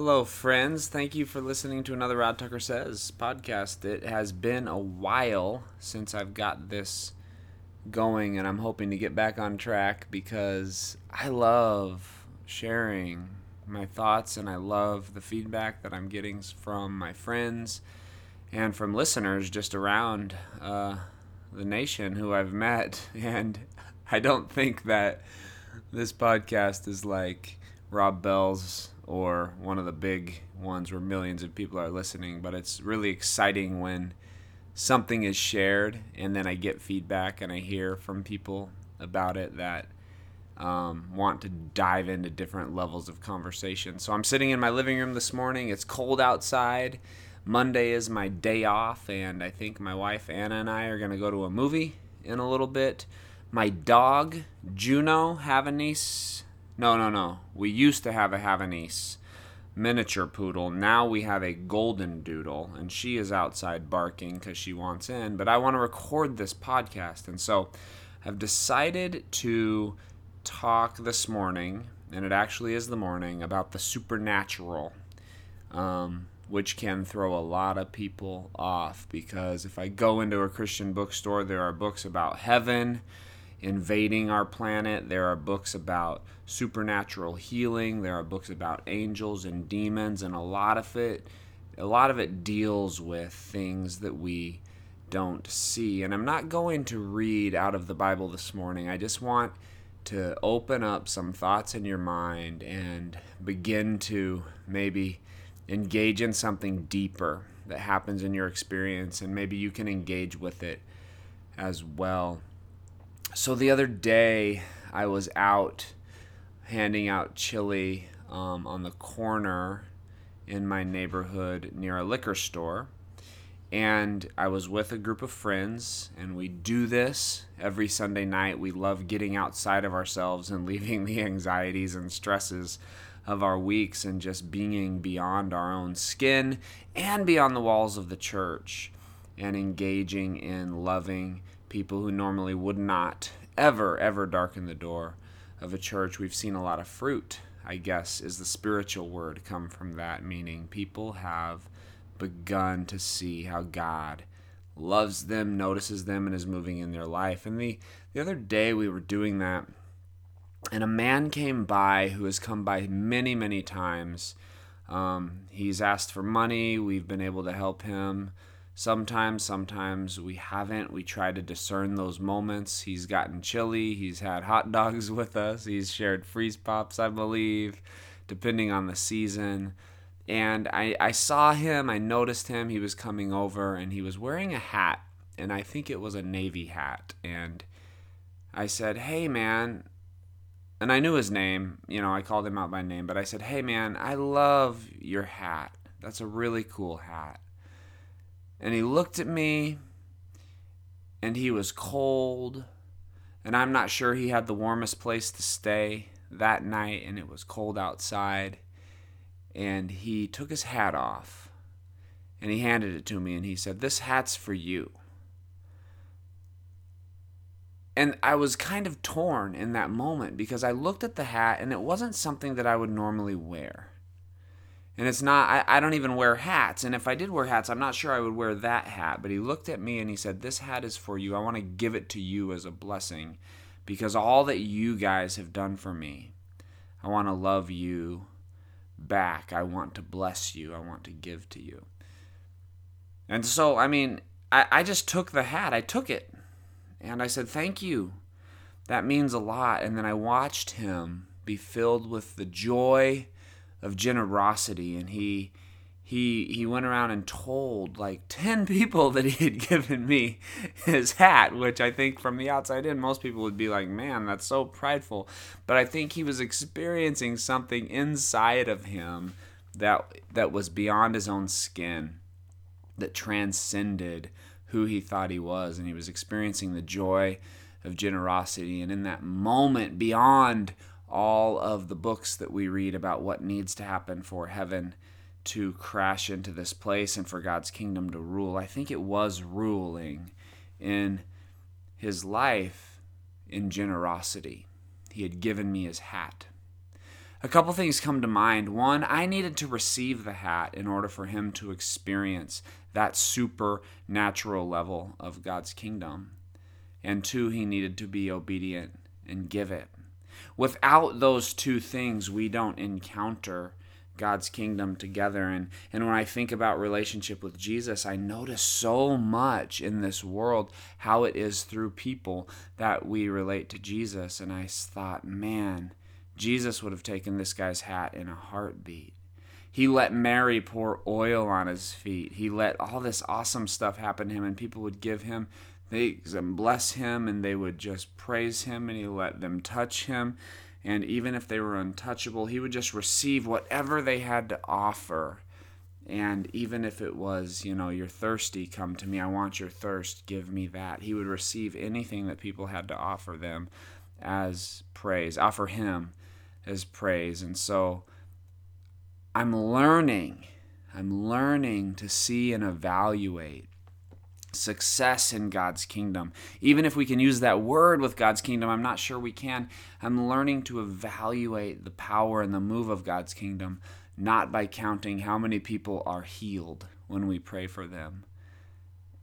Hello, friends. Thank you for listening to another Rod Tucker Says podcast. It has been a while since I've got this going, and I'm hoping to get back on track because I love sharing my thoughts and I love the feedback that I'm getting from my friends and from listeners just around uh, the nation who I've met. And I don't think that this podcast is like Rob Bell's or one of the big ones where millions of people are listening, but it's really exciting when something is shared and then I get feedback and I hear from people about it that um, want to dive into different levels of conversation. So I'm sitting in my living room this morning. It's cold outside. Monday is my day off, and I think my wife Anna and I are going to go to a movie in a little bit. My dog, Juno Havanese. No, no, no. We used to have a Havanese miniature poodle. Now we have a golden doodle, and she is outside barking because she wants in. But I want to record this podcast, and so I've decided to talk this morning, and it actually is the morning, about the supernatural, um, which can throw a lot of people off because if I go into a Christian bookstore, there are books about heaven invading our planet. There are books about supernatural healing. There are books about angels and demons, and a lot of it, a lot of it deals with things that we don't see. And I'm not going to read out of the Bible this morning. I just want to open up some thoughts in your mind and begin to maybe engage in something deeper that happens in your experience, and maybe you can engage with it as well. So the other day, I was out handing out chili um, on the corner in my neighborhood near a liquor store and I was with a group of friends, and we do this every Sunday night. We love getting outside of ourselves and leaving the anxieties and stresses of our weeks and just being beyond our own skin and beyond the walls of the church and engaging in loving people who normally would not ever, ever darken the door of a church. We've seen a lot of fruit, I guess, is the spiritual word come from that, meaning people have begun to see how God loves them, notices them, and is moving in their life. And the, the other day we were doing that, and a man came by who has come by many, many times. Um, he's asked for money, we've been able to help him. Sometimes, sometimes we haven't. We try to discern those moments. He's gotten chili, he's had hot dogs with us, he's shared freeze pops, I believe, depending on the season and I, I saw him, I noticed him, he was coming over, and he was wearing a hat, and I think it was a Navy hat. And I said, Hey, man, and I knew his name, you know, I called him out by name, but I said, Hey, man, I love your hat. That's a really cool hat. And he looked at me, and he was cold, and I'm not sure he had the warmest place to stay that night, and it was cold outside and he took his hat off and he handed it to me and he said, This hat's for you. And I was kind of torn in that moment because I looked at the hat and it wasn't something that I would normally wear. And it's not, I, I don't even wear hats. And if I did wear hats, I'm not sure I would wear that hat. But he looked at me and he said, This hat is for you. I want to give it to you as a blessing because all that you guys have done for me, I want to love you back. I want to bless you. I want to give to you. And so, I mean, I, I just took the hat. I took it. And I said, Thank you. That means a lot. And then I watched him be filled with the joy of generosity. And he he he went around and told like 10 people that he had given me his hat which i think from the outside in most people would be like man that's so prideful but i think he was experiencing something inside of him that that was beyond his own skin that transcended who he thought he was and he was experiencing the joy of generosity and in that moment beyond all of the books that we read about what needs to happen for heaven to crash into this place and for God's kingdom to rule. I think it was ruling in his life in generosity. He had given me his hat. a couple things come to mind. One, I needed to receive the hat in order for him to experience that supernatural level of God's kingdom. And two, he needed to be obedient and give it. Without those two things, we don't encounter God's kingdom together. And, and when I think about relationship with Jesus, I notice so much in this world how it is through people that we relate to Jesus. And I thought, man, Jesus would have taken this guy's hat in a heartbeat. He let Mary pour oil on his feet. He let all this awesome stuff happen to him, and people would give him they bless him and they would just praise him and he let them touch him. And even if they were untouchable he would just receive whatever they had to offer. And even if it was you know you're thirsty come to me. I want your thirst. Give me that. He would receive anything that people had to offer them as praise offer him as praise. And so i'm learning. I'm learning to see and evaluate success in God's kingdom. Even if we can use that word with God's kingdom, I'm not sure we can. I'm learning to evaluate the power and the move of God's kingdom, not by counting how many people are healed when we pray for them.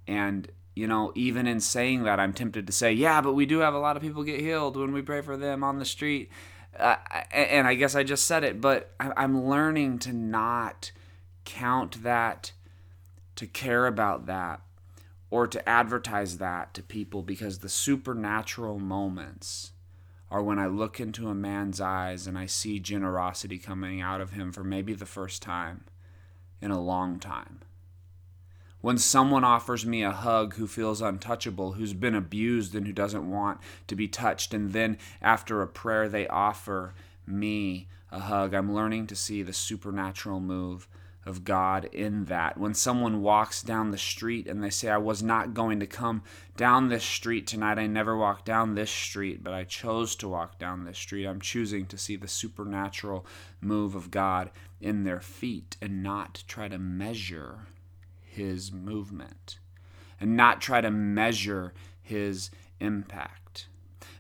And, you know, even in saying that, I'm tempted to say, yeah, but we do have a lot of people get healed when we pray for them on the street. Uh, and I guess I just said it, but I'm learning to not count that, to care about that or to advertise that to people because the supernatural moments are when I look into a man's eyes and I see generosity coming out of him for maybe the first time in a long time. When someone offers me a hug who feels untouchable, who's been abused and who doesn't want to be touched, and then after a prayer they offer me a hug, I'm learning to see the supernatural move of God in that. When someone walks down the street and they say, I was not going to come down this street tonight, I never walked down this street, but I chose to walk down this street. I'm choosing to see the supernatural move of God in their feet and not try to measure his movement and not try to measure his impact.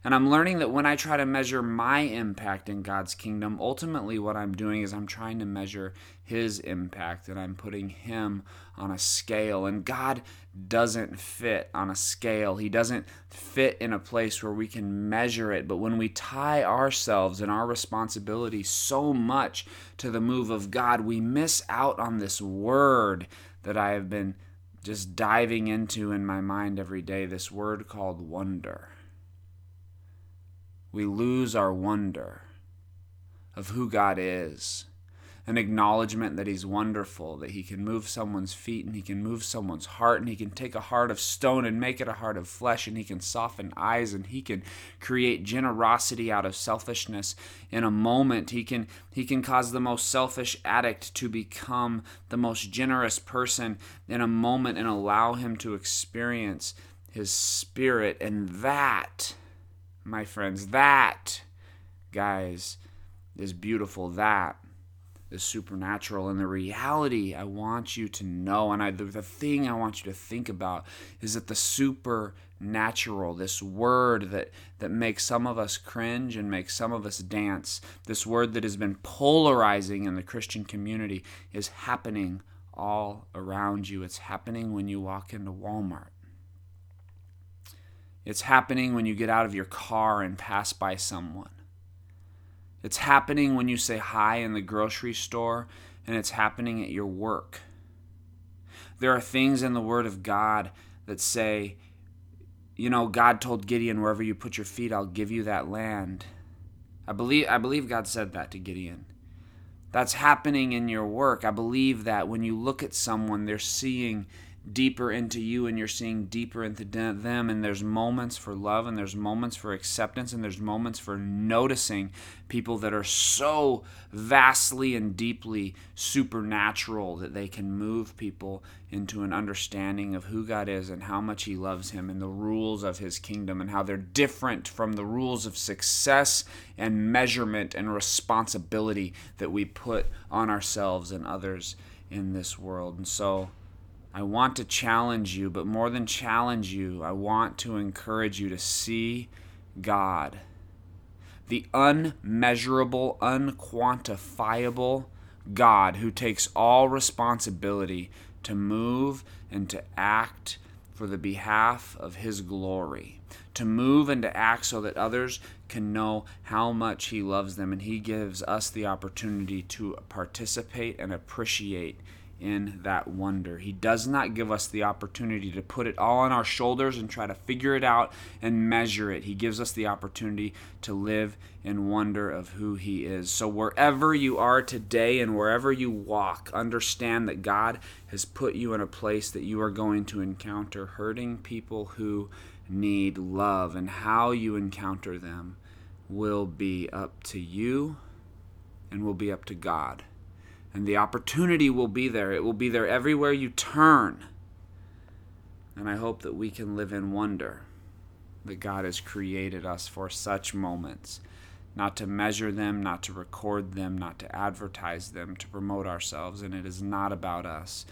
And I'm learning that when I try to measure my impact in God's kingdom, ultimately what I'm doing is I'm trying to measure His impact and I'm putting Him on a scale. And God doesn't fit on a scale, He doesn't fit in a place where we can measure it. But when we tie ourselves and our responsibility so much to the move of God, we miss out on this word that I have been just diving into in my mind every day this word called wonder we lose our wonder of who God is. An acknowledgement that He's wonderful, that He can move someone's feet and He can move someone's heart, and He can take a heart of stone and make it a heart of flesh, and He can soften eyes, and He can create generosity out of selfishness in a moment. He can, he can cause the most selfish addict to become the most generous person in a moment and allow him to experience His Spirit, and that my friends. That, guys, is beautiful. That is supernatural. And the reality I want you to know, and I, the, the thing I want you to think about, is that the supernatural, this word that, that makes some of us cringe and makes some of us dance, this word that has been polarizing in the Christian community, is happening all around you. It's happening when you walk into Walmart. It's happening when you get out of your car and pass by someone. It's happening when you say hi in the grocery store, and it's happening at your work. There are things in the Word of God that say, you know, God told Gideon, wherever you put your feet, I'll give you that land. I believe, I believe God said that to Gideon. That's happening in your work. I believe that when you look at someone, they're seeing deeper into you and you're seeing deeper into them. And there's moments for love and there's moments for acceptance and there's moments for noticing people that are so vastly and deeply supernatural that they can move people into an understanding of who God is and how much he loves him and the rules of his kingdom and how they're different from the rules of success and measurement and responsibility that we put on ourselves and others in this world. And so I want to challenge you, but more than challenge you, I want to encourage you to see God. the unmeasurable, unquantifiable God who takes all responsibility to move and to act for the behalf of His glory, to move and to act so that others can know how much He loves them, and He gives us the opportunity to participate and appreciate in that wonder. He does not give us the opportunity to put it all on our shoulders and try to figure it out and measure it. He gives us the opportunity to live in wonder of who He is. So, wherever you are today and wherever you walk, understand that God has put you in a place that you are going to encounter hurting people who need love, and how you encounter them will be up to you and will be up to God. And the opportunity will be there. It will be there everywhere you turn. And I hope that we can live in wonder that God has created us for such moments. Not to measure them, not to record them, not to advertise them, to promote ourselves. And it is not about us.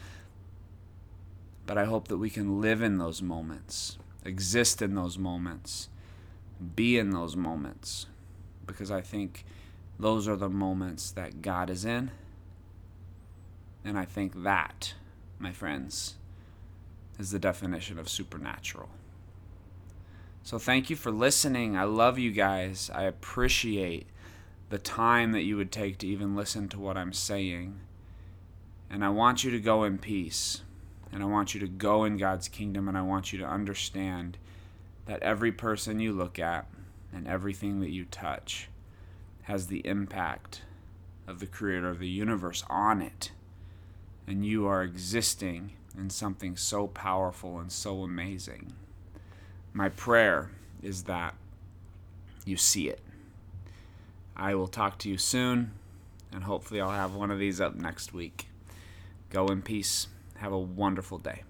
But I hope that we can live in those moments, exist in those moments, be in those moments. Because I think those are the moments that God is in and I think that, my friends, is the definition of supernatural. So thank you for listening. I love you guys. I appreciate the time that you would take to even listen to what I'm saying. And I want you to go in peace. And I want you to go in God's kingdom. And I want you to understand that every person you look at and everything that you touch has the impact of the creator of the universe on it and you are existing in something so powerful and so amazing. My prayer is that you see it. I will talk to you soon, and hopefully, I'll have one of these up next week. Go in peace. Have a wonderful day.